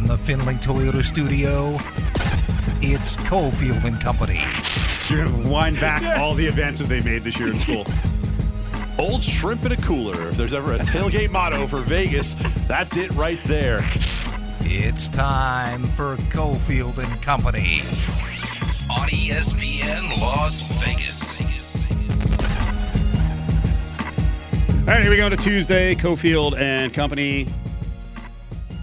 From the Finley Toyota studio, it's Cofield and Company. You're going to wind back all the advances they made this year in school. Old shrimp in a cooler. If there's ever a tailgate motto for Vegas, that's it right there. It's time for Cofield and Company on ESPN Las Vegas. All right, here we go to Tuesday. Cofield and Company.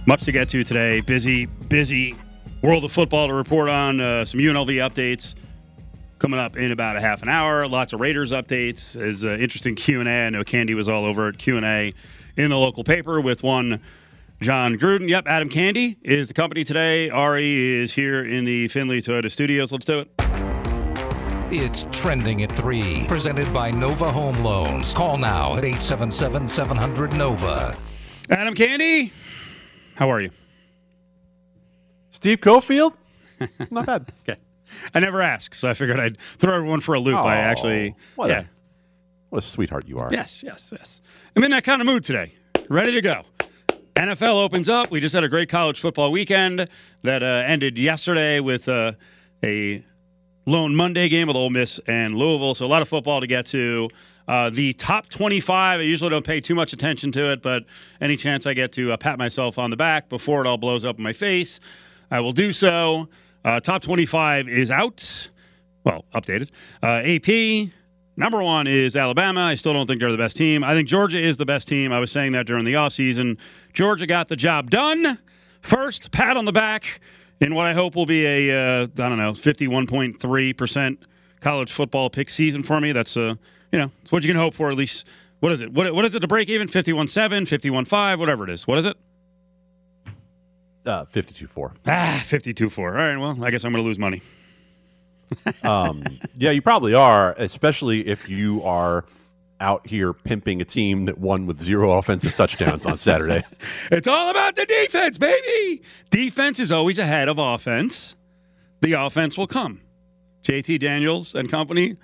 Much to get to today. Busy, busy world of football to report on. Uh, some UNLV updates coming up in about a half an hour. Lots of Raiders updates. Is uh, interesting Q and A. I know Candee was all over it. Q and A in the local paper with one Jon Gruden. Yep, Adam Candee is the company today. Ari is here in the Finley Toyota Studios. Let's do it. It's trending at 3, presented by Nova Home Loans. Call now at 877 700 Nova. Adam Candee, how are you? Steve Cofield? Not bad. Okay. I never ask, so I figured I'd throw everyone for a loop. I Oh, actually, what yeah, a what a sweetheart you are. yes, yes, yes. I'm in that kind of mood today. Ready to go. NFL opens up. We just had a great college football weekend that uh, ended yesterday with uh, a lone Monday game with Ole Miss and Louisville. So a lot of football to get to. Uh, the top 25, I usually don't pay too much attention to it, but any chance I get to uh, pat myself on the back before it all blows up in my face, I will do so. Uh, top 25 is out. Well, updated. Uh, AP, number one is Alabama. I still don't think they're the best team. I think Georgia is the best team. I was saying that during the offseason. Georgia got the job done. First, pat on the back in what I hope will be a, uh, I don't know, 51.3% college football pick season for me. That's, uh, you know, it's what you can hope for at least. What is it? What, what is it to break even? 51.7, 51.5, whatever it is. What is it? Uh, 52-4. Ah, 52.4. All right, well, I guess I'm going to lose money. Um, yeah, you probably are, especially if you are out here pimping a team that won with zero offensive touchdowns on Saturday. It's all about the defense, baby. Defense is always ahead of offense. The offense will come. JT Daniels and company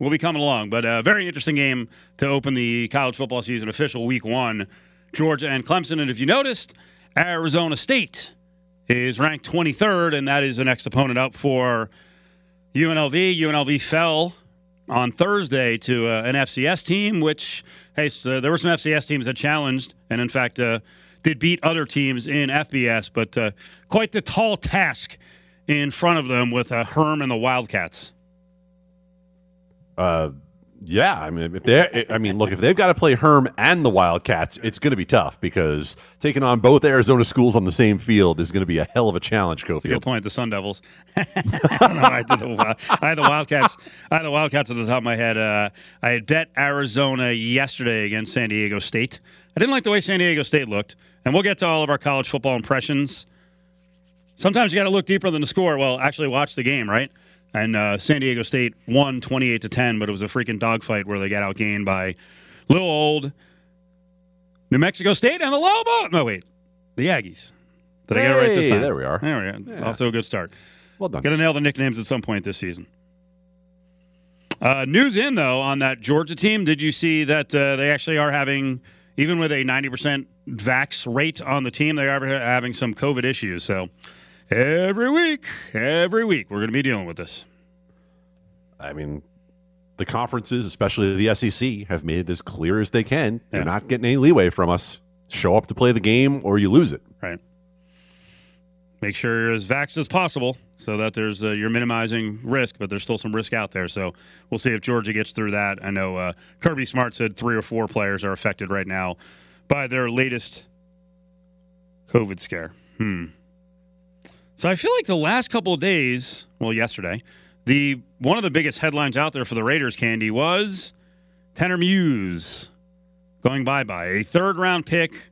will be coming along. But a very interesting game to open the college football season, official week one. Georgia and Clemson. And if you noticed, Arizona State is ranked 23rd, and that is the next opponent up for UNLV. UNLV fell on Thursday to uh, an FCS team, which, hey, so there were some FCS teams that challenged and, in fact, uh, did beat other teams in FBS, but uh, quite the tall task in front of them with uh, Herm and the Wildcats. Uh, yeah, I mean, if they, I mean, look, if they've got to play Herm and the Wildcats, it's going to be tough because taking on both Arizona schools on the same field is going to be a hell of a challenge. Good Cofield. point. The Sun Devils. I, I, did the, I had the Wildcats. I had the Wildcats at the top of my head. Uh, I had bet Arizona yesterday against San Diego State. I didn't like the way San Diego State looked, and we'll get to all of our college football impressions. Sometimes you got to look deeper than the score. Well, actually, watch the game, right? And uh, San Diego State won twenty-eight to ten, but it was a freaking dogfight where they got outgained by little old New Mexico State and the Lobos. No, wait, the Aggies. Did I get it right this time? there we are. There we go. Off to a good start. Well done. Got to nail the nicknames at some point this season. Uh, news in though on that Georgia team. Did you see that uh, they actually are having, even with a ninety percent vax rate on the team, they are having some COVID issues. So every week, every week, we're going to be dealing with this. I mean, the conferences, especially the SEC, have made it as clear as they can. You're Yeah. not getting any leeway from us. Show up to play the game or you lose it. Right. Make sure you're as vaxxed as possible so that there's uh, you're minimizing risk, but there's still some risk out there. So we'll see if Georgia gets through that. I know uh, Kirby Smart said three or four players are affected right now by their latest COVID scare. Hmm. So I feel like the last couple of days, well, yesterday, the one of the biggest headlines out there for the Raiders Candee was Tanner Muse going bye bye, a third round pick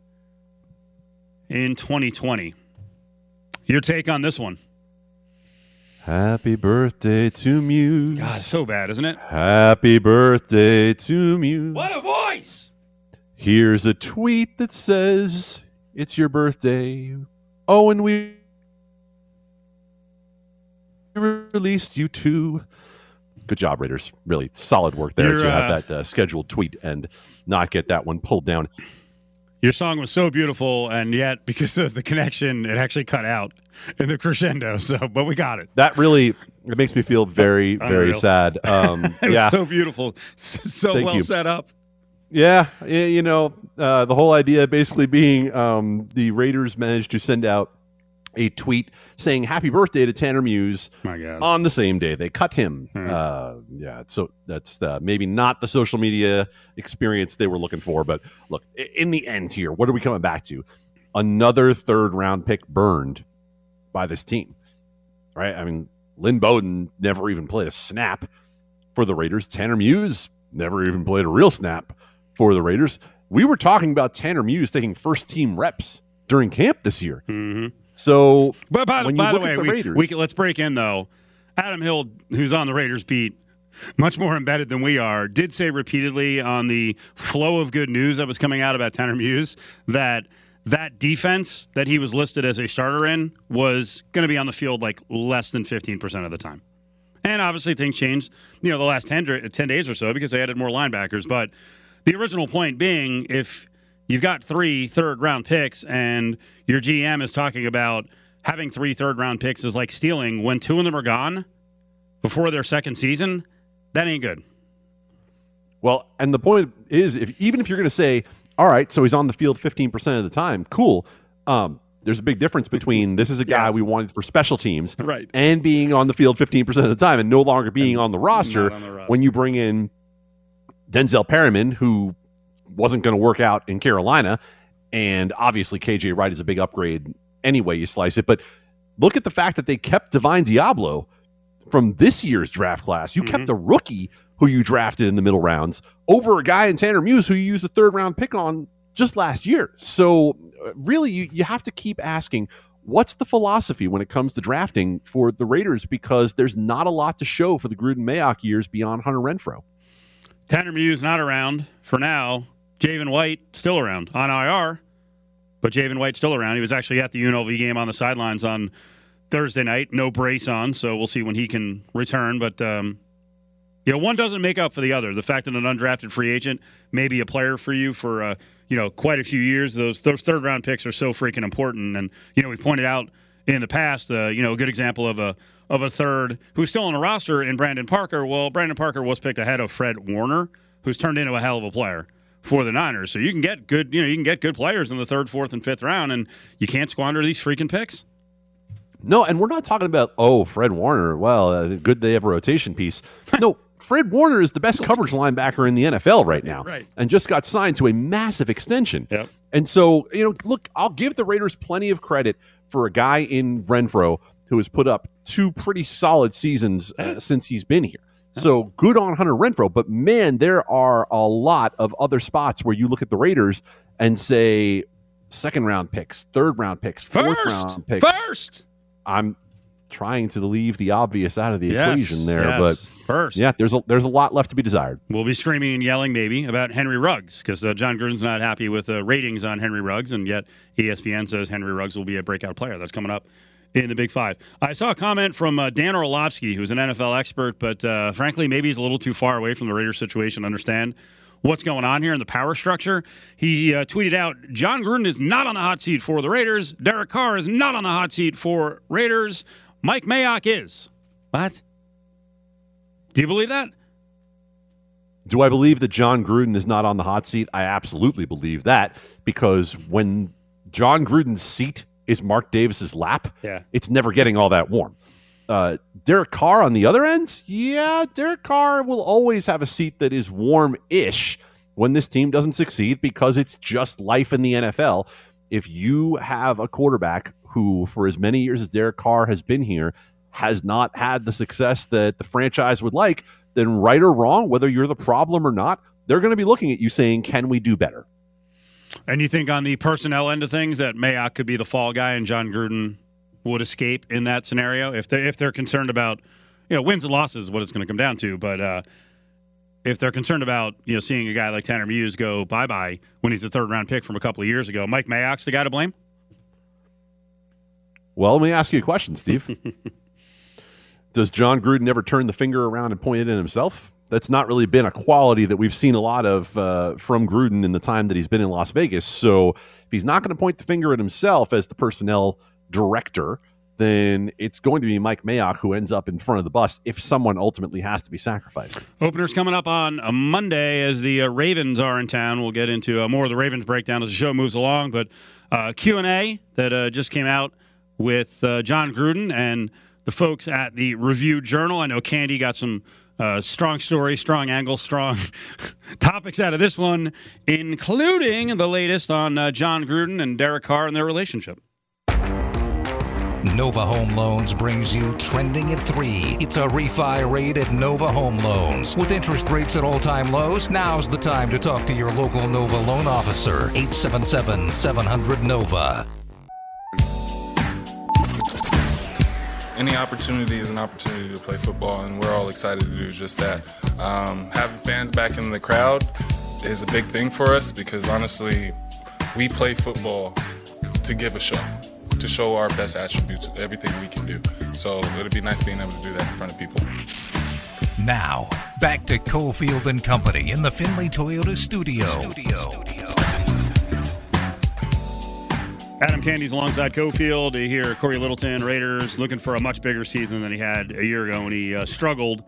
in 2020. Your take on this one? Happy birthday to Muse. God, so bad, isn't it? Happy birthday to Muse. What a voice! Here's a tweet that says, It's your birthday. Oh, and we released you two. Good job, Raiders. Really solid work there You're, to uh, have that uh, scheduled tweet and not get that one pulled down. Your song was so beautiful, and yet because of the connection, it actually cut out in the crescendo. So, but we got it. That really it makes me feel very very sad. Um, yeah, so beautiful, so Thank well you. set up. Yeah, you know, uh, the whole idea basically being um, the Raiders managed to send out a tweet saying "Happy birthday" to Tanner Muse on the same day they cut him. Hmm. Uh, yeah, so that's uh, maybe not the social media experience they were looking for. But look, in the end, here, what are we coming back to? Another third round pick burned by this team, right? I mean, Lynn Bowden never even played a snap for the Raiders. Tanner Muse never even played a real snap for the Raiders. We were talking about Tanner Muse taking first team reps during camp this year. hmm So But by, the- when by the way, the we, Raiders- we can- let's break in though. Adam Hill, who's on the Raiders beat, much more embedded than we are, did say repeatedly on the flow of good news that was coming out about Tanner Muse that that defense that he was listed as a starter in was going to be on the field like less than 15% of the time. And obviously things changed, you know, the last 10, 10 days or so because they added more linebackers. But the original point being if you've got three third round picks and your GM is talking about having three third round picks is like stealing when two of them are gone before their second season, that ain't good. Well, and the point is, if even if you're going to say, all right, so he's on the field 15% of the time, cool. Um, there's a big difference between this is a guy Yes. we wanted for special teams Right. and being on the field 15% of the time and no longer being on the roster on the roster. when you bring in Denzel Perriman, who wasn't going to work out in Carolina. And obviously, KJ Wright is a big upgrade anyway you slice it. But look at the fact that they kept Divine Deablo from this year's draft class. You kept a rookie who you drafted in the middle rounds over a guy in Tanner Muse who you used a third round pick on just last year. So, uh, really, you, you have to keep asking what's the philosophy when it comes to drafting for the Raiders because there's not a lot to show for the Gruden Mayock years beyond Hunter Renfrow. Tanner Muse not around for now. Javin White still around on IR, but Javin White still around. He was actually at the UNLV game on the sidelines on Thursday night. No brace on, so we'll see when he can return. But um, you know, one doesn't make up for the other. The fact that an undrafted free agent may be a player for you for uh, you know quite a few years. Those those third round picks are so freaking important. And you know, we pointed out in the past, uh, you know, a good example of a of a third who's still on the roster in Brandon Parker. Well, Brandon Parker was picked ahead of Fred Warner, who's turned into a hell of a player for the Niners. So you can get good, you know, you can get good players in the third, fourth, and fifth round, and you can't squander these freaking picks. No, and we're not talking about oh Fred Warner. Well, uh, good they have a rotation piece. No, Fred Warner is the best coverage linebacker in the NFL right now, Right. and just got signed to a massive extension. Yep. And so you know, look, I'll give the Raiders plenty of credit for a guy in Renfrow who has put up two pretty solid seasons uh, since he's been here. So good on Hunter Renfrow, but man, there are a lot of other spots where you look at the Raiders and say second round picks, third round picks, fourth First, round picks. first. I'm trying to leave the obvious out of the Yes, equation there, yes, but first, yeah, there's a there's a lot left to be desired. We'll be screaming and yelling maybe about Henry Ruggs because uh, Jon Gruden's not happy with uh, ratings on Henry Ruggs, and yet ESPN says Henry Ruggs will be a breakout player. That's coming up in the Big Five. I saw a comment from uh, Dan Orlovsky, who's an NFL expert, but uh, frankly, maybe he's a little too far away from the Raiders situation to understand what's going on here in the power structure. He uh, tweeted out Jon Gruden is not on the hot seat for the Raiders. Derek Carr is not on the hot seat for Raiders. Mike Mayock is. What? Do you believe that? Do I believe that Jon Gruden is not on the hot seat? I absolutely believe that because when Jon Gruden's seat is Mark Davis's lap, Yeah. it's never getting all that warm. Uh, Derek Carr on the other end, yeah, Derek Carr will always have a seat that is warm-ish when this team doesn't succeed because it's just life in the NFL. If you have a quarterback who, for as many years as Derek Carr has been here, has not had the success that the franchise would like, then right or wrong, whether you're the problem or not, they're going to be looking at you saying, "Can we do better?" And you think on the personnel end of things that Mayock could be the fall guy and Jon Gruden would escape in that scenario if they if they're concerned about you know wins and losses is what it's going to come down to, but uh, if they're concerned about you know seeing a guy like Tanner Muse go bye bye when he's a third round pick from a couple of years ago, Mike Mayock's the guy to blame. Well, let me ask you a question, Steve. Does Jon Gruden ever turn the finger around and point it at himself? That's not really been a quality that we've seen a lot of uh, from Gruden in the time that he's been in Las Vegas. So if he's not going to point the finger at himself as the personnel director, then it's going to be Mike Mayock who ends up in front of the bus if someone ultimately has to be sacrificed. Openers coming up on a Monday as the uh, Ravens are in town. We'll get into uh, more of the Ravens breakdown as the show moves along. But uh, Q and A that uh, just came out with uh, Jon Gruden and the folks at the Review Journal. I know Candee got some uh, strong story, strong angle, strong topics out of this one, including the latest on uh, Jon Gruden and Derek Carr and their relationship. Nova Home Loans brings you Trending at 3. It's a refi rate at Nova Home Loans. With interest rates at all time lows, now's the time to talk to your local Nova loan officer. 877 700 Nova. Any opportunity is an opportunity to play football, and we're all excited to do just that. Um, having fans back in the crowd is a big thing for us because honestly, we play football to give a show, to show our best attributes, everything we can do. So it'd be nice being able to do that in front of people. Now, back to Cofield and Company in the Finley Toyota studio. studio. Adam Candee's alongside Cofield. Hear Cory Littleton, Raiders, looking for a much bigger season than he had a year ago when he uh, struggled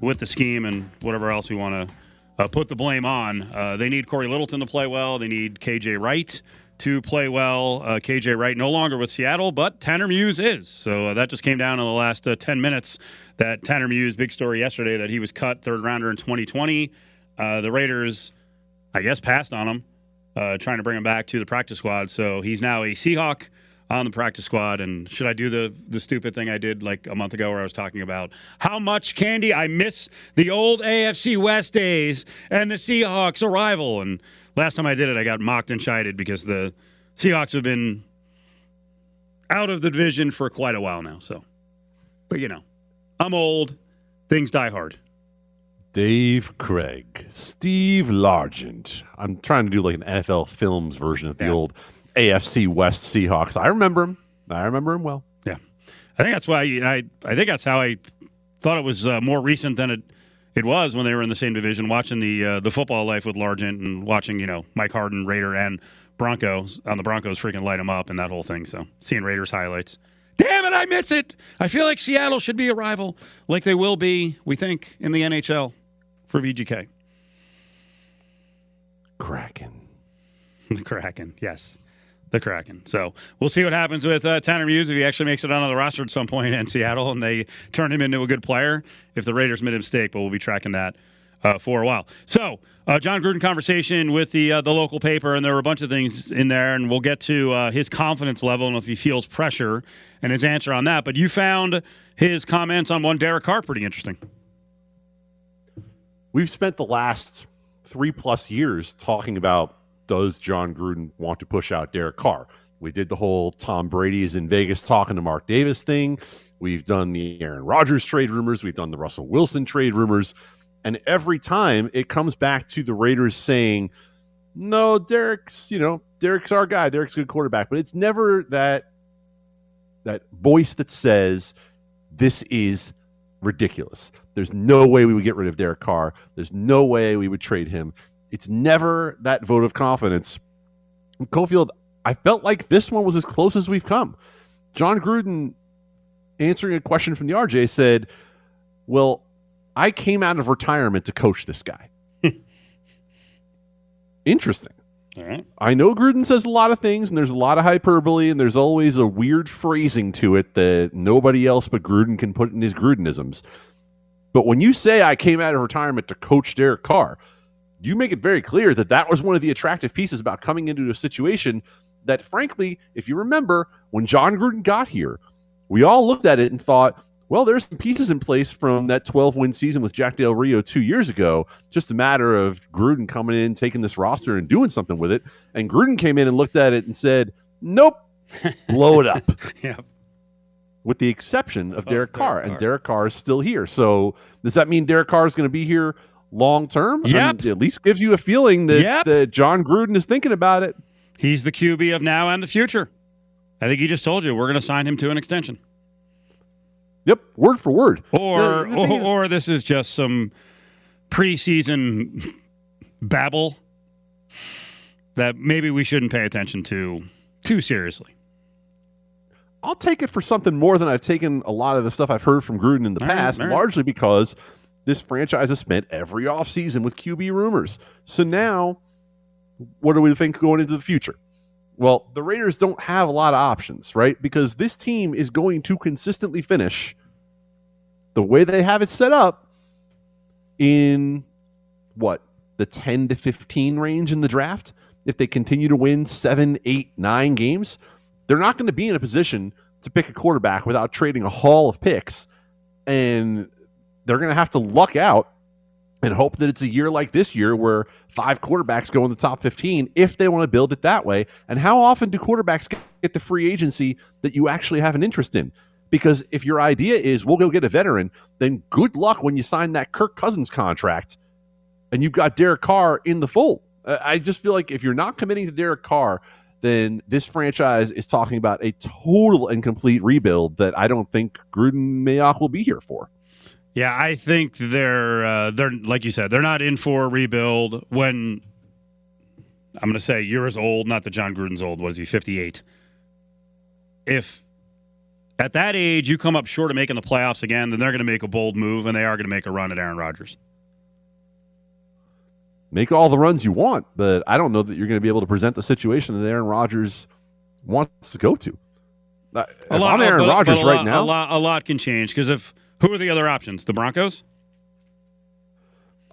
with the scheme and whatever else we want to uh, put the blame on. Uh, they need Cory Littleton to play well. They need KJ Wright to play well. Uh, KJ Wright no longer with Seattle, but Tanner Muse is. So uh, that just came down in the last uh, 10 minutes. That Tanner Muse, big story yesterday that he was cut third rounder in 2020. the Raiders, I guess, passed on him uh, trying to bring him back to the practice squad. So he's now a Seahawk on the practice squad. And should I do the the stupid thing I did like a month ago where I was talking about how much Candee I miss the old AFC West days and the Seahawks arrival? And last time I did it, I got mocked and chided because the Seahawks have been out of the division for quite a while now. So, but you know, I'm old. Things die hard. Dave Krieg, Steve Largent. I'm trying to do like an NFL Films version of the Yeah. old AFC West Seahawks. I remember him. I remember him well. Yeah, I think that's why I I think that's how I thought it was uh, more recent than it it was when they were in the same division. Watching the uh, the football life with Largent and watching you know Mike Harden, Raider, and Broncos on the Broncos freaking light them up and that whole thing. So seeing Raiders highlights. Damn it, I miss it. I feel like Seattle should be a rival, like they will be. We think in the NHL for VGK. Kraken. The Kraken, yes. The Kraken. So we'll see what happens with uh, Tanner Muse if he actually makes it onto the roster at some point in Seattle and they turn him into a good player. If the Raiders made a mistake, but we'll be tracking that uh, for a while. So uh, Jon Gruden conversation with the uh, the local paper, and there were a bunch of things in there, and we'll get to uh, his confidence level and if he feels pressure and his answer on that. But you found his comments on one Derek Carr pretty interesting. We've spent the last three plus years talking about does Jon Gruden want to push out Derek Carr? We did the whole Tom Brady is in Vegas talking to Mark Davis thing. We've done the Aaron Rodgers trade rumors. We've done the Russell Wilson trade rumors. And every time it comes back to the Raiders saying, no, Derek's, you know, Derek's our guy. Derek's a good quarterback. But it's never that that voice that says this is ridiculous. There's no way we would get rid of Derek Carr. There's no way we would trade him. It's never that vote of confidence. And Cofield, I felt like this one was as close as we've come. Jon Gruden, answering a question from the RJ, said, Well, I came out of retirement to coach this guy. Interesting. All right. I know Gruden says a lot of things, and there's a lot of hyperbole, and there's always a weird phrasing to it that nobody else but Gruden can put in his Grudenisms. But when you say I came out of retirement to coach Derek Carr, you make it very clear that that was one of the attractive pieces about coming into a situation that, frankly, if you remember, when Jon Gruden got here, we all looked at it and thought, well, there's some pieces in place from that 12 win season with Jack Del Rio two years ago. Just a matter of Gruden coming in, taking this roster and doing something with it. And Gruden came in and looked at it and said, nope, blow it up. Yeah. With the exception of Derek Derek Carr. And Derek Carr is still here. So does that mean Derek Carr is going to be here long term? I mean, at least gives you a feeling that, Yep. that Jon Gruden is thinking about it. He's the QB of now and the future. I think he just told you we're going to sign him to an extension. Yep, word for word. Or, The- the or, is- or this is just some preseason babble that maybe we shouldn't pay attention to too seriously. I'll take it for something more than I've taken a lot of the stuff I've heard from Gruden in the All right, past, all right. largely because this franchise has spent every offseason with QB rumors. So now, what do we think going into the future? Well, the Raiders don't have a lot of options, right? Because this team is going to consistently finish the way they have it set up in what, the 10 to 15 range in the draft? If they continue to win seven, eight, nine games, they're not going to be in a position to pick a quarterback without trading a haul of picks. And they're going to have to luck out and hope that it's a year like this year where five quarterbacks go in the top 15 if they want to build it that way. And how often do quarterbacks get the free agency that you actually have an interest in? Because if your idea is we'll go get a veteran, then good luck when you sign that Kirk Cousins contract and you've got Derek Carr in the fold. I just feel like if you're not committing to Derek Carr, then this franchise is talking about a total and complete rebuild that I don't think Gruden Mayock will be here for. Yeah, I think they're uh, they're like you said, they're not in for a rebuild. When I'm going to say you're as old, not that Jon Gruden's old. What is he? 58. If at that age you come up short of making the playoffs again, then they're going to make a bold move and they are going to make a run at Aaron Rodgers. Make all the runs you want, but I don't know that you're going to be able to present the situation that Aaron Rodgers wants to go to. Uh, If I'm Aaron Rodgers right lot, now. A lot, a lot can change because if who are the other options? The Broncos.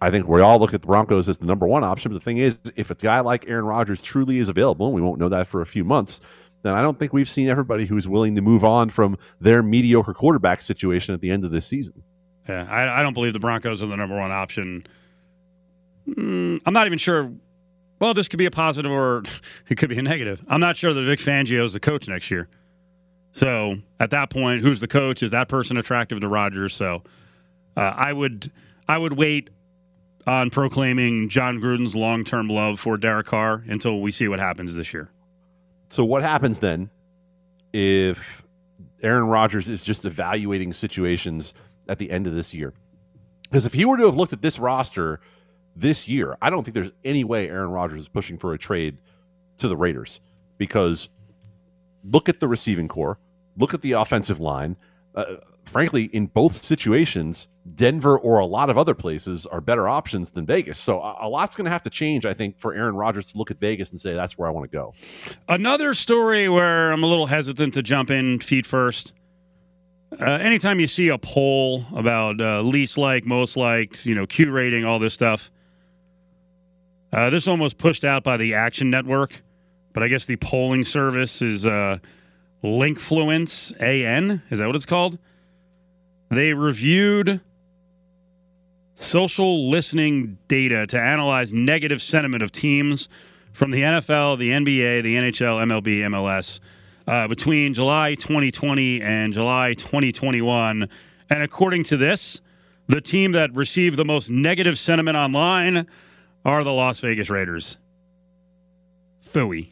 I think we all look at the Broncos as the number one option. But the thing is, if a guy like Aaron Rodgers truly is available, and we won't know that for a few months, then I don't think we've seen everybody who's willing to move on from their mediocre quarterback situation at the end of this season. Yeah, I, I don't believe the Broncos are the number one option. Mm, I'm not even sure. Well, this could be a positive or it could be a negative. I'm not sure that Vic Fangio is the coach next year. So at that point, who's the coach? Is that person attractive to Rodgers? So uh, I would I would wait on proclaiming Jon Gruden's long term love for Derek Carr until we see what happens this year. So what happens then if Aaron Rodgers is just evaluating situations at the end of this year? Because if he were to have looked at this roster this year, I don't think there's any way Aaron Rodgers is pushing for a trade to the Raiders. Because look at the receiving corps, look at the offensive line. Uh, frankly, in both situations, Denver or a lot of other places are better options than Vegas. So a, lot's going to have to change, I think, for Aaron Rodgers to look at Vegas and say that's where I want to go. Another story where I'm a little hesitant to jump in feet first. Uh, anytime you see a poll about uh, least like, most liked, you know, Q rating, all this stuff, uh, this one was pushed out by the Action Network, but I guess the polling service is uh, Linkfluence AN. Is that what it's called? They reviewed social listening data to analyze negative sentiment of teams from the NFL, the NBA, the NHL, MLB, MLS uh, between July 2020 and July 2021. And according to this, the team that received the most negative sentiment online are the Las Vegas Raiders. Fooey.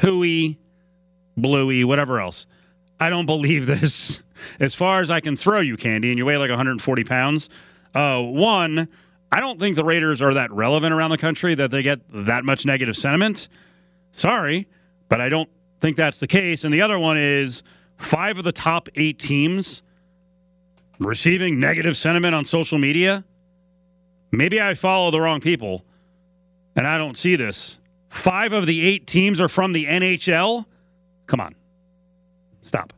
Hooey, Bluey, whatever else. I don't believe this. As far as I can throw you, Candee, and you weigh like 140 pounds. Uh, one, I don't think the Raiders are that relevant around the country that they get that much negative sentiment. Sorry, but I don't think that's the case. And the other one is five of the top eight teams receiving negative sentiment on social media. Maybe I follow the wrong people and I don't see this. Five of the eight teams are from the NHL. Come on. Stop.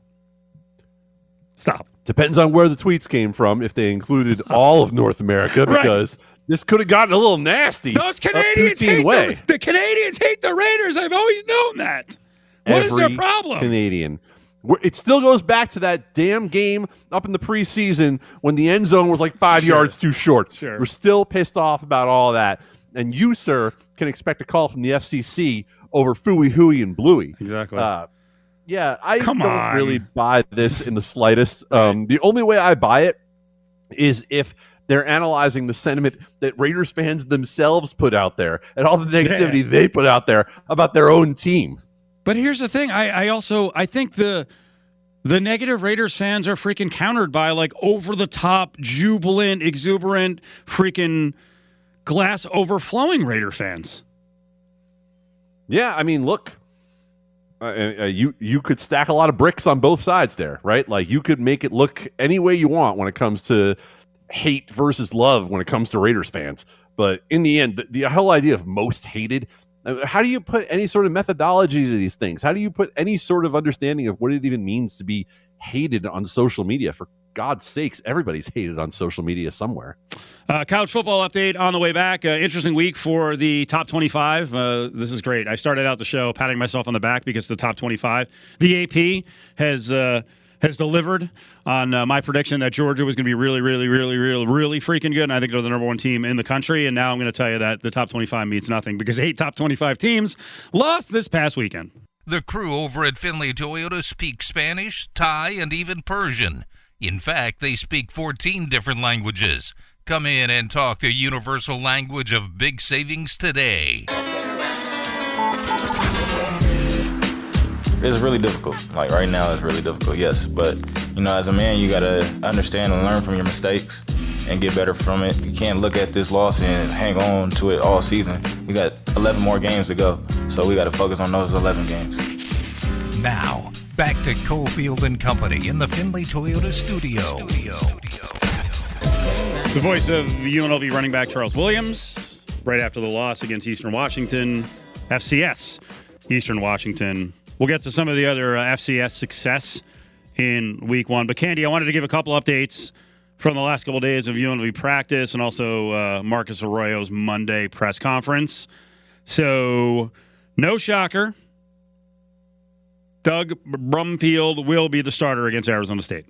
Stop. Depends on where the tweets came from. If they included all of North America, Right. because this could have gotten a little nasty. Those Canadians hate way. the, the Canadians hate the Raiders. I've always known that. What is their problem? Canadian. It still goes back to that damn game up in the preseason when the end zone was like five Sure. yards too short. Sure. We're still pissed off about all that. And you, sir, can expect a call from the FCC over Fooey, Hooey, and Bluey. Exactly. Uh, yeah, I Come don't on. really buy this in the slightest. Um, the only way I buy it is if they're analyzing the sentiment that Raiders fans themselves put out there and all the negativity they put out there about their own team. But here's the thing. I, I also I think the the negative Raiders fans are freaking countered by like over the top, jubilant, exuberant, freaking glass overflowing Raider fans. Yeah, I mean, look, uh, uh, you you could stack a lot of bricks on both sides there, right? Like you could make it look any way you want when it comes to hate versus love when it comes to Raiders fans. But in the end, the, the whole idea of most hated uh, how do you put any sort of methodology to these things? How do you put any sort of understanding of what it even means to be hated on social media? For God's sakes, everybody's hated on social media somewhere. Uh, college football update on the way back. Uh, interesting week for the top 25. Uh, this is great. I started out the show patting myself on the back because the top 25. The AP has uh, has delivered on uh, my prediction that Georgia was going to be really, really, really, really, really freaking good. And I think they're the number one team in the country. And now I'm going to tell you that the top 25 means nothing because eight top 25 teams lost this past weekend. The crew over at Finley Toyota speak Spanish, Thai, and even Persian. In fact, they speak 14 different languages. Come in and talk the universal language of big savings today. it's really difficult. Like right now, it's really difficult. Yes, but you know, as a man, you gotta understand and learn from your mistakes and get better from it. You can't look at this loss and hang on to it all season. We got 11 more games to go, so we got to focus on those 11 games. Now, back to Cofield and Company in the Finley Toyota studio. studio. The voice of UNLV running back Charles Williams, right after the loss against Eastern Washington, FCS, Eastern Washington We'll get to some of the other uh, FCS success in week one. But, Candee, I wanted to give a couple updates from the last couple of days of UNLV practice and also uh, Marcus Arroyo's Monday press conference. So, no shocker. Doug Brumfield will be the starter against Arizona State.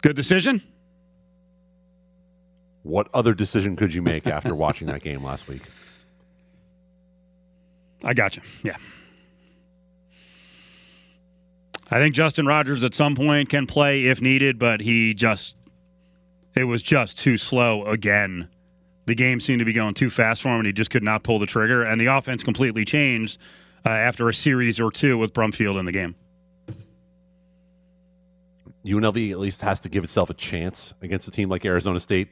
Good decision. What other decision could you make after watching that game last week? I got you. Yeah. I think Justin Rogers at some point can play if needed, but he just it was just too slow again. The game seemed to be going too fast for him, and he just could not pull the trigger. And the offense completely changed uh, after a series or two with Brumfield in the game. UNLV at least has to give itself a chance against a team like Arizona State.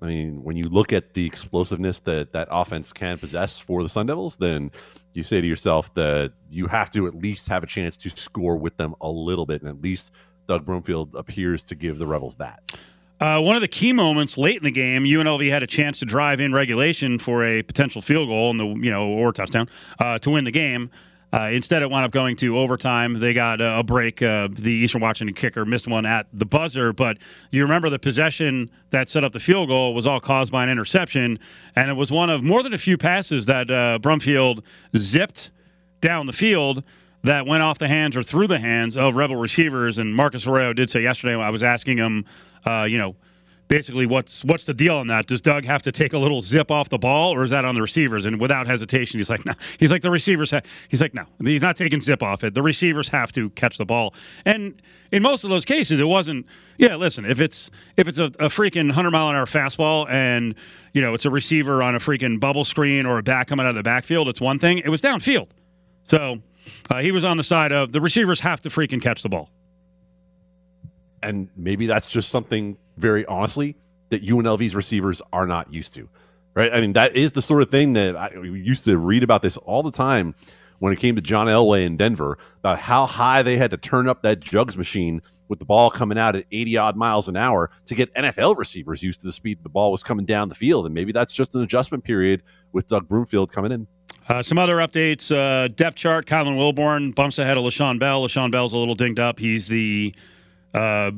I mean, when you look at the explosiveness that that offense can possess for the Sun Devils, then you say to yourself that you have to at least have a chance to score with them a little bit, and at least Doug Brumfield appears to give the Rebels that. Uh, one of the key moments late in the game, UNLV had a chance to drive in regulation for a potential field goal and the you know or touchdown uh, to win the game. Uh, instead, it wound up going to overtime. They got a break. Uh, the Eastern Washington kicker missed one at the buzzer, but you remember the possession that set up the field goal was all caused by an interception, and it was one of more than a few passes that uh, Brumfield zipped down the field that went off the hands or through the hands of Rebel receivers. And Marcus Arroyo did say yesterday, I was asking him, uh, you know, basically what's what's the deal on that? Does Doug have to take a little zip off the ball, or is that on the receivers? And without hesitation, he's like, no. He's like the receivers. Ha-. He's like, no. He's not taking zip off it. The receivers have to catch the ball. And in most of those cases, it wasn't. Yeah, listen, if it's if it's a, a freaking hundred mile an hour fastball and you know it's a receiver on a freaking bubble screen or a back coming out of the backfield, it's one thing. It was downfield, so uh, he was on the side of the receivers have to freaking catch the ball. And maybe that's just something very honestly that UNLV's receivers are not used to, right? I mean, that is the sort of thing that I used to read about this all the time when it came to John Elway in Denver about how high they had to turn up that jugs machine with the ball coming out at 80 odd miles an hour to get NFL receivers used to the speed the ball was coming down the field. And maybe that's just an adjustment period with Doug Brumfield coming in. Uh, some other updates uh, depth chart Kylan Wilborn bumps ahead of LaShawn Bell. LaShawn Bell's a little dinged up. He's the uh,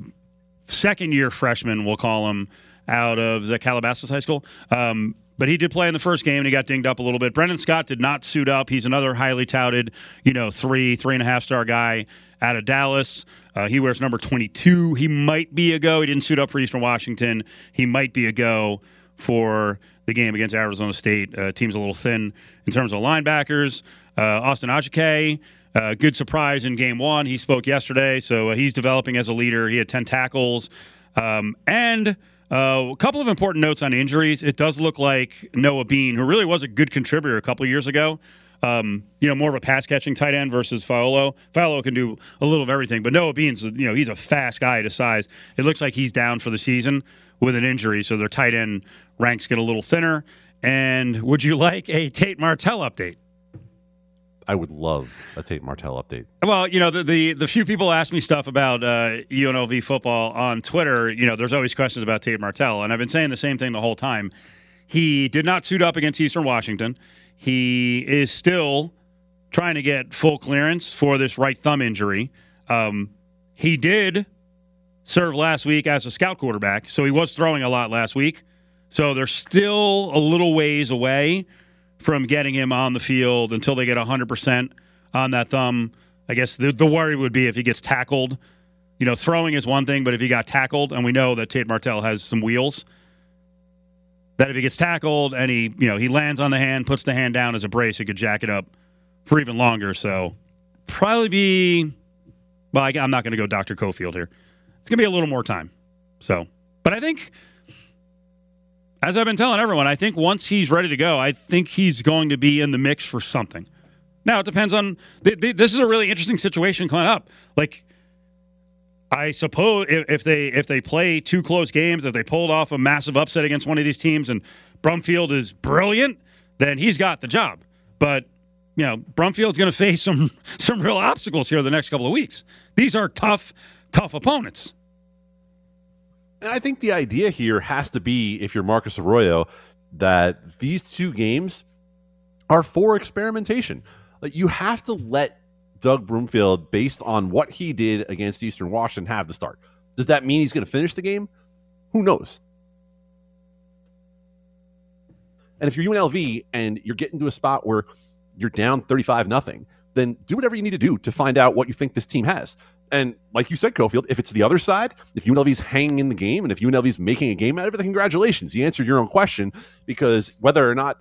second year freshman, we'll call him, out of the Calabasas High School. Um, but he did play in the first game and he got dinged up a little bit. Brendan Scott did not suit up. He's another highly touted, you know, three, three and a half star guy out of Dallas. Uh, he wears number 22. He might be a go. He didn't suit up for Eastern Washington. He might be a go for the game against Arizona State. Uh, team's a little thin in terms of linebackers. Uh, Austin Ajiake uh, good surprise in game one. He spoke yesterday, so uh, he's developing as a leader. He had 10 tackles. Um, and uh, a couple of important notes on injuries. It does look like Noah Bean, who really was a good contributor a couple years ago, um, you know, more of a pass catching tight end versus Fauolo. Fauolo can do a little of everything, but Noah Beans, you know, he's a fast guy to size. It looks like he's down for the season with an injury, so their tight end ranks get a little thinner. And would you like a Tate Martell update? I would love a Tate Martell update. Well, you know, the the, the few people ask me stuff about uh, UNLV football on Twitter, you know, there's always questions about Tate Martell, and I've been saying the same thing the whole time. He did not suit up against Eastern Washington. He is still trying to get full clearance for this right thumb injury. Um, he did serve last week as a scout quarterback, so he was throwing a lot last week. So they're still a little ways away from getting him on the field until they get 100% on that thumb. I guess the, the worry would be if he gets tackled. You know, throwing is one thing, but if he got tackled, and we know that Tate Martell has some wheels, that if he gets tackled and he, you know, he lands on the hand, puts the hand down as a brace, he could jack it up for even longer. So probably be, well, I, I'm not going to go Dr. Cofield here. It's going to be a little more time. So, but I think as I've been telling everyone, I think once he's ready to go, I think he's going to be in the mix for something. Now it depends on. Th- th- this is a really interesting situation coming up. Like, I suppose if, if, they if they play two close games, if they pulled off a massive upset against one of these teams, and Brumfield is brilliant, then he's got the job. But you know, Brumfield's going to face some some real obstacles here the next couple of weeks. These are tough, tough opponents. And I think the idea here has to be, if you're Marcus Arroyo, that these two games are for experimentation. Like you have to let Doug Brumfield, based on what he did against Eastern Washington, have the start. Does that mean he's going to finish the game? Who knows? And if you're UNLV and you're getting to a spot where you're down 35 nothing, then do whatever you need to do to find out what you think this team has. And like you said, Cofield, if it's the other side, if UNLV's hanging in the game and if UNLV's making a game out of it, congratulations. You answered your own question because whether or not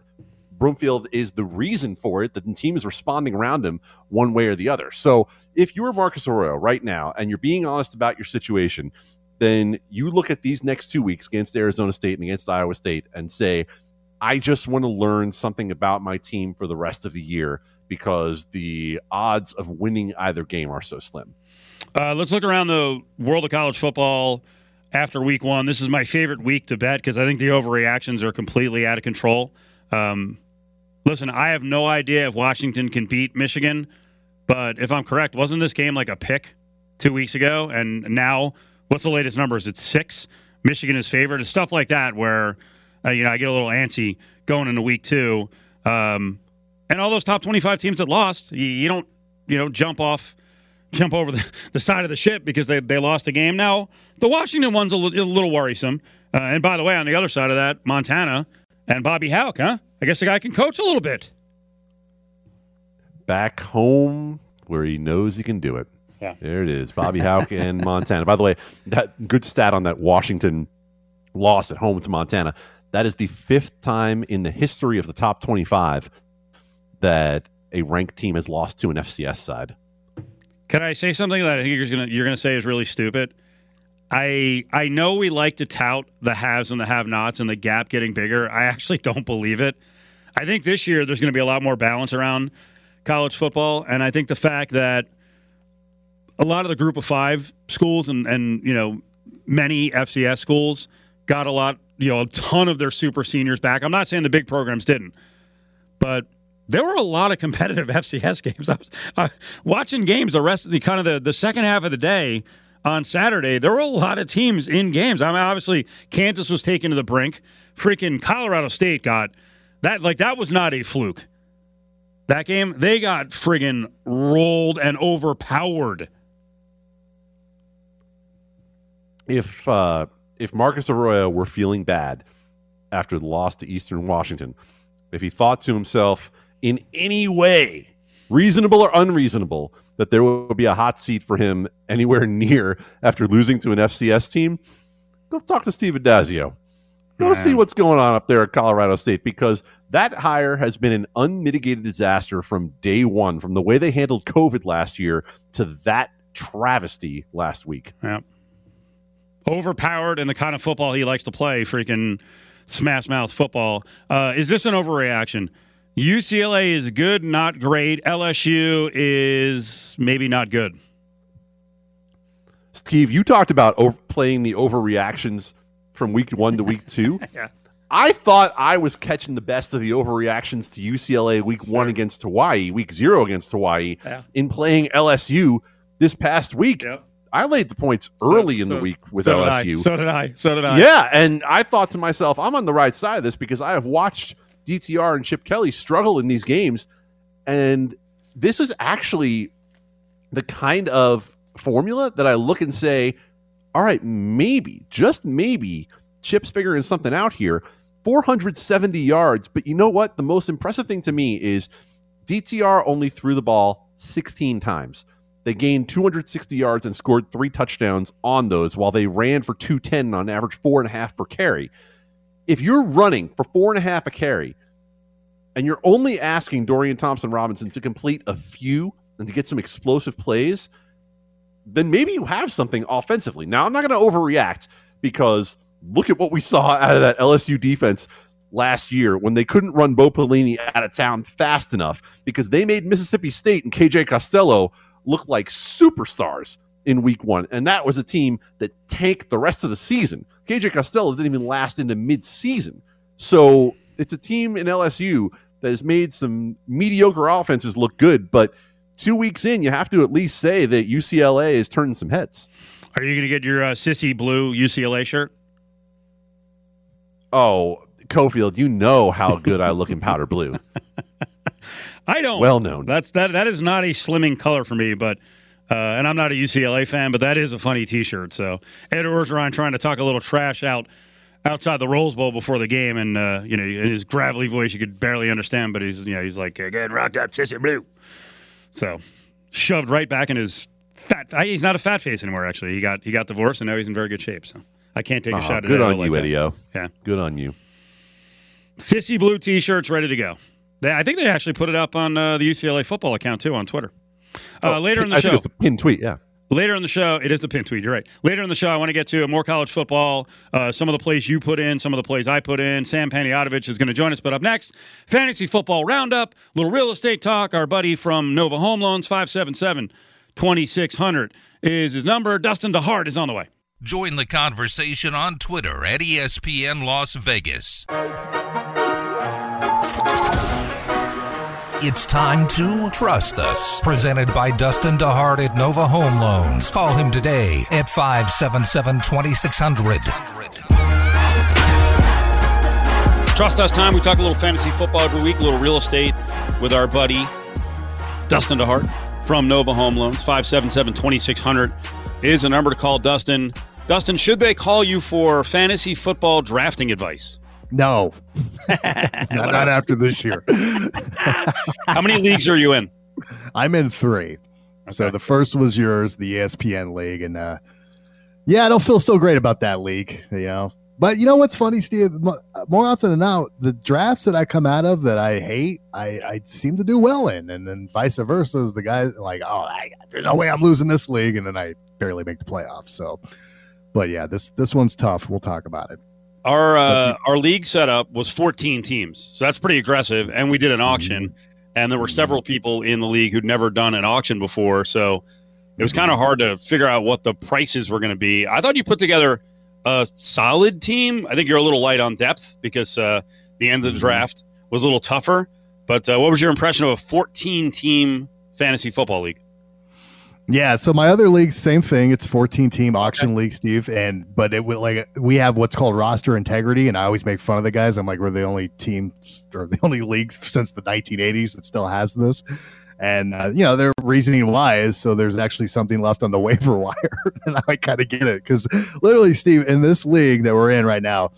Brumfield is the reason for it, that the team is responding around him one way or the other. So if you're Marcus Arroyo right now and you're being honest about your situation, then you look at these next two weeks against Arizona State and against Iowa State and say, I just want to learn something about my team for the rest of the year because the odds of winning either game are so slim. Uh, let's look around the world of college football after week one. This is my favorite week to bet because I think the overreactions are completely out of control. Um, listen, I have no idea if Washington can beat Michigan, but if I'm correct, wasn't this game like a pick two weeks ago? And now, what's the latest numbers? It's six. Michigan is favored. It's stuff like that where, uh, you know, I get a little antsy going into week two. Um, and all those top 25 teams that lost, you, you don't, you know, jump off jump over the, the side of the ship because they, they lost a game. Now, the Washington one's a, l- a little worrisome. Uh, and by the way, on the other side of that, Montana and Bobby Hauck, huh? I guess the guy can coach a little bit. Back home where he knows he can do it. Yeah. There it is. Bobby Hauck and Montana. By the way, that good stat on that Washington loss at home to Montana. That is the fifth time in the history of the top 25 that a ranked team has lost to an FCS side. Can I say something that I think you're gonna you're gonna say is really stupid? I I know we like to tout the haves and the have-nots and the gap getting bigger. I actually don't believe it. I think this year there's going to be a lot more balance around college football, and I think the fact that a lot of the group of five schools and and you know many FCS schools got a lot you know a ton of their super seniors back. I'm not saying the big programs didn't, but there were a lot of competitive FCS games. I was uh, watching games the rest of the kind of the, the second half of the day on Saturday. There were a lot of teams in games. I mean, obviously Kansas was taken to the brink. Freaking Colorado State got that. Like that was not a fluke. That game they got friggin' rolled and overpowered. If uh, if Marcus Arroyo were feeling bad after the loss to Eastern Washington, if he thought to himself in any way, reasonable or unreasonable, that there would be a hot seat for him anywhere near after losing to an FCS team, go talk to Steve Addazio. Go see what's going on up there at Colorado State because that hire has been an unmitigated disaster from day one, from the way they handled COVID last year to that travesty last week. Yeah. Overpowered and the kind of football he likes to play, freaking smash mouth football. Uh, is this an overreaction? UCLA is good, not great. LSU is maybe not good. Steve, you talked about over, playing the overreactions from week one to week two. yeah. I thought I was catching the best of the overreactions to UCLA week one against Hawaii, week zero against Hawaii, Yeah. in playing LSU this past week. Yep. I laid the points early in the So- week with so LSU. I. So did I. So did I. Yeah, and I thought to myself, I'm on the right side of this because I have watched DTR and Chip Kelly struggle in these games, and this is actually the kind of formula that I look and say, all right, maybe, just maybe, Chip's figuring something out here. 470 yards, but you know what? The most impressive thing to me is DTR only threw the ball 16 times. They gained 260 yards and scored three touchdowns on those while they ran for 210 on average four and a half per carry. If you're running for four and a half a carry and you're only asking Dorian Thompson Robinson to complete a few and to get some explosive plays, then maybe you have something offensively. Now, I'm not going to overreact because look at what we saw out of that LSU defense last year when they couldn't run Bo Pelini out of town fast enough because they made Mississippi State and KJ Costello look like superstars in week one. And that was a team that tanked the rest of the season. KJ Costello didn't even last into mid-season. So it's a team in LSU that has made some mediocre offenses look good, but two weeks in, you have to at least say that UCLA is turning some heads. Are you going to get your uh, sissy blue UCLA shirt? Oh, Cofield, you know how good I look in powder blue. I don't. Well known. That's that. That is not a slimming color for me, but. Uh, and I'm not a UCLA fan, but that is a funny T-shirt. So Ed Orgeron trying to talk a little trash out outside the Rose Bowl before the game, and uh, you know, in his gravelly voice, you could barely understand. But he's, you know, he's like again rocked up, sissy blue. So shoved right back in his fat. He's not a fat face anymore. Actually, he got he got divorced, and now he's in very good shape. So I can't take a Oh, shot. at good on you, that. Eddie O. Yeah. Good on you. Sissy blue T-shirts ready to go. They, I think they actually put it up on uh, the UCLA football account too on Twitter. Uh, later in the Oh, I show, think it's the pin tweet. Yeah. later in the show, it is the pin tweet. You're right. Later in the show, I want to get to more college football. Uh, some of the plays you put in, some of the plays I put in. Sam Panayotovich is going to join us. But up next, fantasy football roundup, little real estate talk. Our buddy from Nova Home Loans, 577 2600 is his number. Dustin DeHart is on the way. Join the conversation on Twitter at ESPN Las Vegas. It's time to trust us. Presented by Dustin DeHart at Nova Home Loans. Call him today at 577 2600. Trust Us time. We talk a little fantasy football every week, a little real estate with our buddy Dustin DeHart from Nova Home Loans. 577 2600 is a number to call Dustin. Dustin, should they call you for fantasy football drafting advice? No, not, not after this year. How many leagues are you in? I'm in three. So the first was yours, the ESPN league, and uh, yeah, I don't feel so great about that league, you know. But you know what's funny, Steve? More often than not, the drafts that I come out of that I hate, I, I seem to do well in, and then vice versa. Is the guys like, oh, I, there's no way I'm losing this league, and then I barely make the playoffs. So, but yeah, this this one's tough. We'll talk about it. Our uh, our league setup was 14 teams, so that's pretty aggressive. And we did an auction, and there were several people in the league who'd never done an auction before, so it was kind of hard to figure out what the prices were going to be. I thought you put together a solid team. I think you're a little light on depth because uh, the end of the draft was a little tougher. But uh, what was your impression of a 14 team fantasy football league? Yeah, so my other league, same thing. It's 14 team auction league, Steve, and but it would like we have what's called roster integrity, and I always make fun of the guys. I'm like, we're the only team or the only league since the 1980s that still has this. And uh, you know their reasoning why is so there's actually something left on the waiver wire, and I kind of get it because literally, Steve, in this league that we're in right now,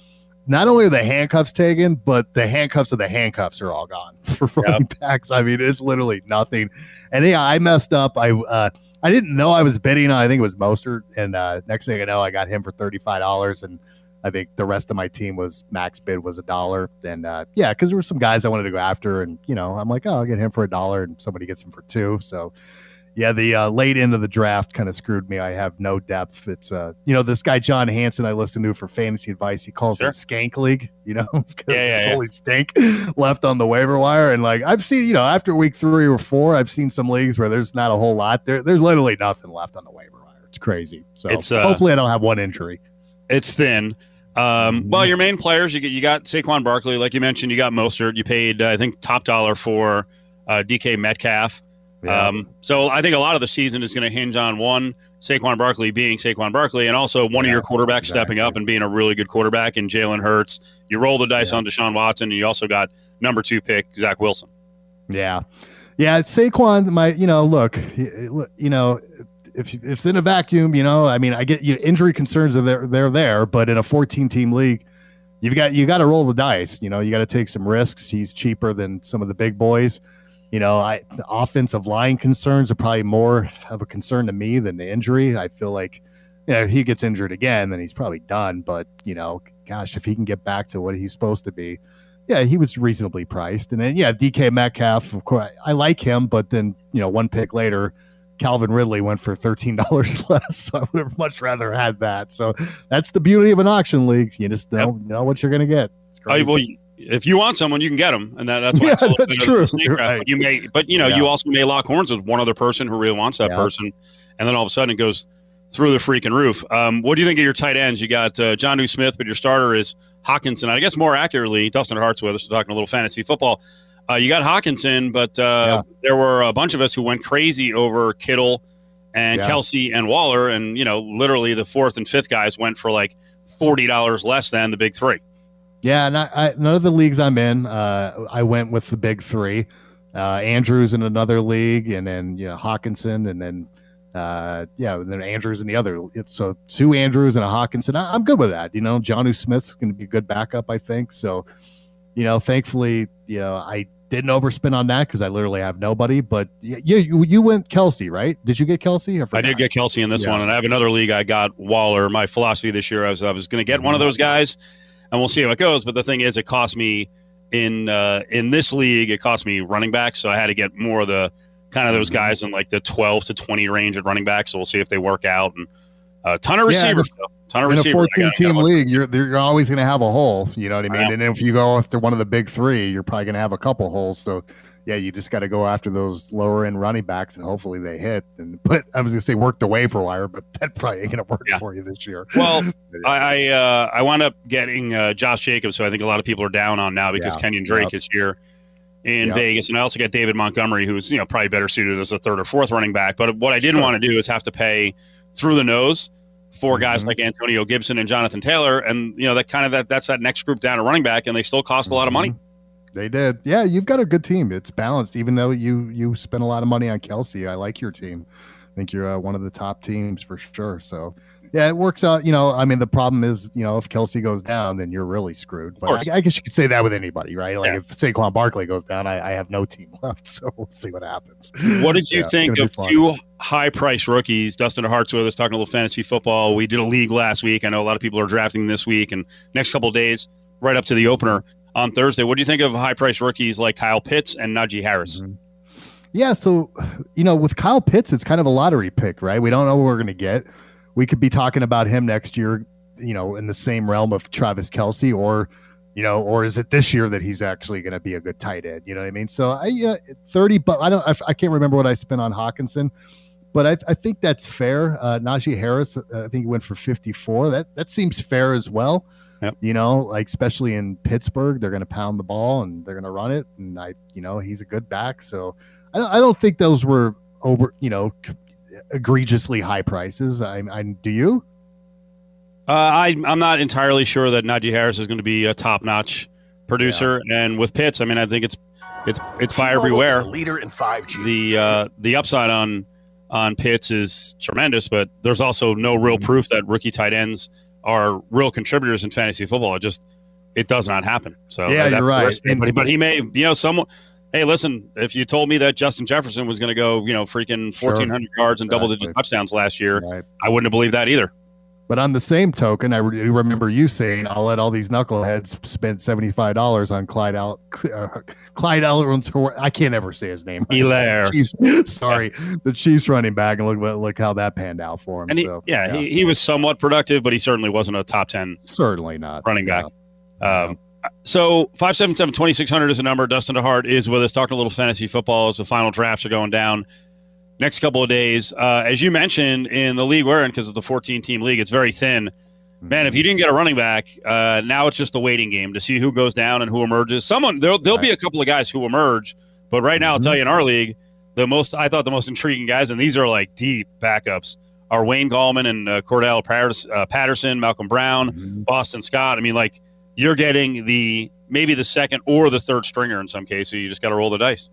not only are the handcuffs taken, but the handcuffs of the handcuffs are all gone for running backs. I mean, it's literally nothing. And yeah, I messed up. I uh, I didn't know I was bidding on. I think it was Mostert, and uh, next thing I know, I got him for thirty five dollars, and I think the rest of my team was max bid was a dollar. And uh, yeah, because there were some guys I wanted to go after, and you know, I'm like, oh, I'll get him for a dollar, and somebody gets him for two. So yeah, the uh, late end of the draft kind of screwed me. I have no depth. It's uh, you know, this guy John Hansen I listen to for fantasy advice. He calls Sure. it skank league. You know, because Yeah, yeah, it's yeah. only stink left on the waiver wire. And like I've seen, you know, after week three or four, I've seen some leagues where there's not a whole lot. There, there's literally nothing left on the waiver wire. It's crazy. So It's, uh, hopefully I don't have one injury. It's thin. Um, well, your main players, you, get, you got Saquon Barkley, like you mentioned, you got Mostert. You paid, uh, I think, top dollar for uh, DK Metcalf. Yeah. Um, so I think a lot of the season is going to hinge on one Saquon Barkley being Saquon Barkley, and also one of your quarterbacks stepping up and being a really good quarterback in Jalen Hurts. You roll the dice Yeah. on Deshaun Watson, and you also got number two pick Zach Wilson. Yeah, yeah. Saquon. My, you know, look, you know, if if it's in a vacuum, you know, I mean, I get you injury concerns are there, they're there, but in a 14 team league, you've got you got to roll the dice. You know, you got to take some risks. He's cheaper than some of the big boys. You know, I the offensive line concerns are probably more of a concern to me than the injury. I feel like, you know, if he gets injured again, then he's probably done. But you know, gosh, if he can get back to what he's supposed to be, yeah, he was reasonably priced. And then yeah, DK Metcalf, of course, I, I like him, but then you know, one pick later, Calvin Ridley went for thirteen dollars less. So I would have much rather had that. So that's the beauty of an auction league. You just know know what you're gonna get. It's well, crazy. If you want someone, you can get them, and that, that's why Yeah, it's a that's bit of a true. Right. But you may, but you know, Yeah. you also may lock horns with one other person who really wants that Yeah. person, and then all of a sudden it goes through the freaking roof. Um, what do you think of your tight ends? You got uh, Jonnu Smith, but your starter is Hockenson. I guess more accurately, Dustin Hartsworth. So talking a little fantasy football. Uh, you got Hockenson, but uh, there were a bunch of us who went crazy over Kittle and Yeah. Kelce and Waller, and you know, literally the fourth and fifth guys went for like forty dollars less than the big three. Yeah, and I, I, none of the leagues I'm in, uh, I went with the big three. Uh, Andrews in another league, and then you know Hockenson, and then uh, yeah, and then Andrews in the other. So two Andrews and a Hockenson. I, I'm good with that. You know, Jonnu Smith's going to be a good backup, I think. So, you know, thankfully, you know, I didn't overspend on that because I literally have nobody. But y- you, you went Kelce, right? Did you get Kelce? I did get Kelce in this Yeah. one, and I have another league. I got Waller. My philosophy this year, I was I was going to get one of those guys, and we'll see how it goes. But the thing is, it cost me in uh, in this league, it cost me running back, so I had to get more of the kind of those guys in like the twelve to twenty range at running back. So we'll see if they work out. And a ton of Yeah, receivers, though. ton of in a receivers. I 14 gotta- team league, you're you're always going to have a hole. You know what I mean? I. And if you go after one of the big three, you're probably going to have a couple holes. So, yeah, you just got to go after those lower end running backs, and hopefully they hit. And but I was going to say work the waiver wire, but that probably ain't going to work Yeah. for you this year. Well, I I, uh, I wound up getting uh, Josh Jacobs, who I think a lot of people are down on now because Yeah. Kenyan Drake Yep. is here in Yep. Vegas, and I also got David Montgomery, who's you know probably better suited as a third or fourth running back. But what I didn't Sure. want to do is have to pay through the nose for guys Mhm. like Antonio Gibson and Jonathan Taylor, and you know that kind of that that's that next group down to running back, and they still cost a lot of money. They did. Yeah, you've got a good team. It's balanced, even though you you spent a lot of money on Kelce. I like your team. I think you're uh, one of the top teams for sure. So, yeah, it works out. You know, I mean, the problem is, you know, if Kelce goes down, then you're really screwed. course. But I, I guess you could say that with anybody, right? Like Yeah. if Saquon Barkley goes down, I, I have no team left. So we'll see what happens. What did you Yeah, think of two high price rookies? Dustin Hartsworth us talking a little fantasy football. We did a league last week. I know a lot of people are drafting this week and next couple of days, right up to the opener on Thursday. What do you think of high price rookies like Kyle Pitts and Najee Harris? Mhm. Yeah, so you know, with Kyle Pitts, it's kind of a lottery pick, right? We don't know what we're going to get. We could be talking about him next year, you know, in the same realm of Travis Kelce, or you know, or is it this year that he's actually going to be a good tight end? You know what I mean? So I, uh, thirty, but I don't, I, I can't remember what I spent on Hockenson, but I, I think that's fair. Uh, Najee Harris, I think he went for fifty-four. That that seems fair as well. Yep. You know, like especially in Pittsburgh, they're going to pound the ball and they're going to run it, and I, you know, he's a good back, so. I don't, I don't think those were over, you know, egregiously high prices. I, I do you? Uh, I, I'm not entirely sure that Najee Harris is going to be a top notch producer. And with Pitts, I mean, I think it's it's it's by everywhere. the leader in 5G. the uh, the upside on on Pitts is tremendous, but there's also no real Mm-hmm. proof that rookie tight ends are real contributors in fantasy football. It just it does not happen. So Yeah, that's you're right. And- But, he may, you know, someone. Hey, listen, if you told me that Justin Jefferson was going to go, you know, freaking Sure. 1,400 yards and double digit touchdowns last year, Right. I wouldn't have believed that either. But on the same token, I re- remember you saying, "I'll let all these knuckleheads spend seventy five dollars on Clyde Al- uh, Clyde Elrond's. I can't ever say his name. Helaire. Sorry, the Chiefs running back, and look look how that panned out for him. And he, so, yeah, He, he was somewhat productive, but he certainly wasn't a top 10 certainly not running back. Yeah. Um, so 577 2600 is a number. Dustin DeHart is with us talking a little fantasy football as the final drafts are going down next couple of days. Uh, as you mentioned in the league we're in, because of the 14 team league, it's very thin. Man, if you didn't get a running back, uh, now it's just a waiting game to see who goes down and who emerges. Someone there'll, there'll be a couple of guys who emerge, but right now I'll tell you in our league, the most I thought the most intriguing guys, and these are like deep backups, are Wayne Gallman and uh, Cordell Patterson, uh, Patterson, Malcolm Brown, Mm-hmm. Boston Scott. I mean, like you're getting the maybe the second or the third stringer in some cases. So you just got to roll the dice.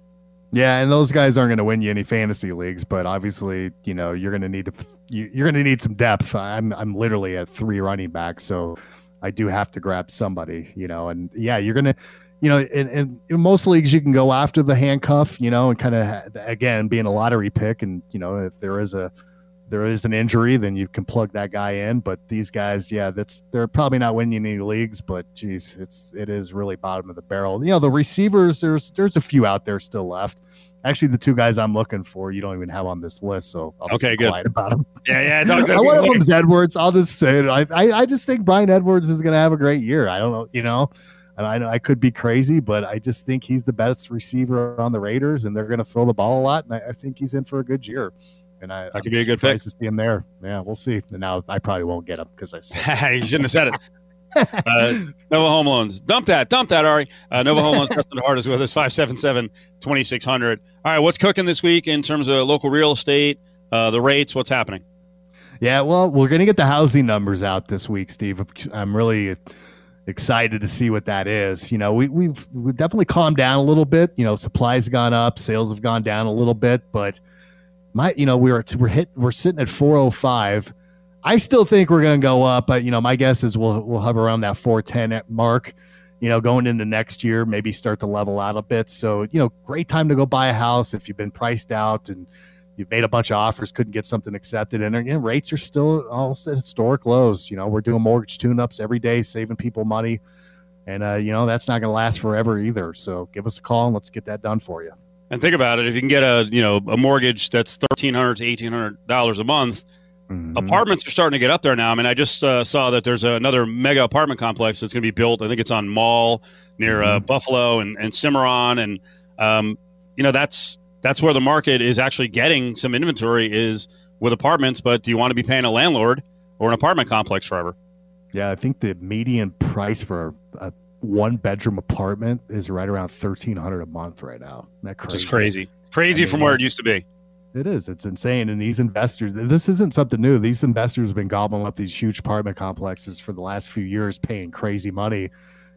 Yeah, and those guys aren't going to win you any fantasy leagues, but obviously, you know, you're going to need to you, you're going to need some depth. I'm I'm literally at three running backs, so I do have to grab somebody, you know, and yeah, you're going to, you know, in, in, in most leagues you can go after the handcuff, you know, and kind of again being a lottery pick, and you know, if there is a there is an injury, then you can plug that guy in. But these guys, yeah, that's they're probably not winning any leagues, but geez, it's it is really bottom of the barrel. You know, the receivers, there's there's a few out there still left. Actually, the two guys I'm looking for, you don't even have on this list, so I'll Okay, be good. quiet about them. Yeah, yeah. I one of them's Edwards. I'll just say it. I, I I just think Bryan Edwards is going to have a great year. I don't know, you know. And I know I could be crazy, but I just think he's the best receiver on the Raiders, and they're going to throw the ball a lot. And I, I think he's in for a good year. And I That could be a good pick. to see him there. Yeah, we'll see. And now I probably won't get him because I said you shouldn't have said it. Uh, Nova Home Loans. Dump that. Dump that, Ari. Uh, Nova Home Loans, Justin Hart is with us, 577 2600. All right, what's cooking this week in terms of local real estate, uh, the rates? What's happening? Yeah, well, we're going to get the housing numbers out this week, Steve. I'm really excited to see what that is. You know, we, we've we've definitely calmed down a little bit. You know, supplies gone up, sales have gone down a little bit, but my, you know, we were we're hit we're sitting at 405. I still think we're going to go up, but you know, my guess is we'll we'll hover around that 410 mark. You know, going into next year, maybe start to level out a bit. So, you know, great time to go buy a house if you've been priced out and you've made a bunch of offers, couldn't get something accepted, and again, rates are still almost at historic lows. You know, we're doing mortgage tune-ups every day, saving people money, and uh, you know that's not going to last forever either. So give us a call and let's get that done for you. And think about it. If you can get a you know a mortgage that's thirteen hundred to eighteen hundred dollars a month, Mhm. apartments are starting to get up there now. I mean, I just uh, saw that there's another mega apartment complex that's going to be built. I think it's on Mall near uh, Buffalo and, and Cimarron, and um, you know that's that's where the market is actually getting some inventory is with apartments. But do you want to be paying a landlord or an apartment complex forever? Yeah, I think the median price for a, a one-bedroom apartment is right around thirteen hundred a month right now. Isn't that Which crazy? is crazy. It's crazy I mean, from where it used to be. It is. It's insane. And these investors, this isn't something new. These investors have been gobbling up these huge apartment complexes for the last few years, paying crazy money,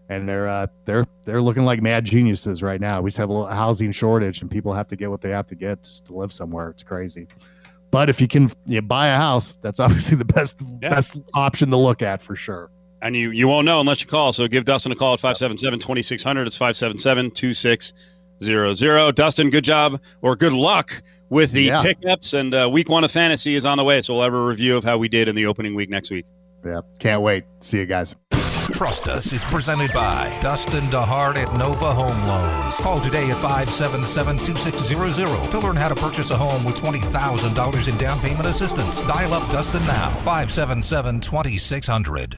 and they're uh, they're they're looking like mad geniuses right now. We just have a little housing shortage, and people have to get what they have to get just to live somewhere. It's crazy. But if you can you buy a house, that's obviously the best Yeah. best option to look at for sure. And you, you won't know unless you call. So give Dustin a call at 577 2600. It's 577 2600. Dustin, good job or good luck with the Yeah. pickups. And uh, week one of fantasy is on the way. So we'll have a review of how we did in the opening week next week. Yeah, can't wait. See you guys. Trust Us is presented by Dustin DeHart at Nova Home Loans. Call today at 577-2600 to learn how to purchase a home with $20,000 in down payment assistance. Dial up Dustin now, 577-2600.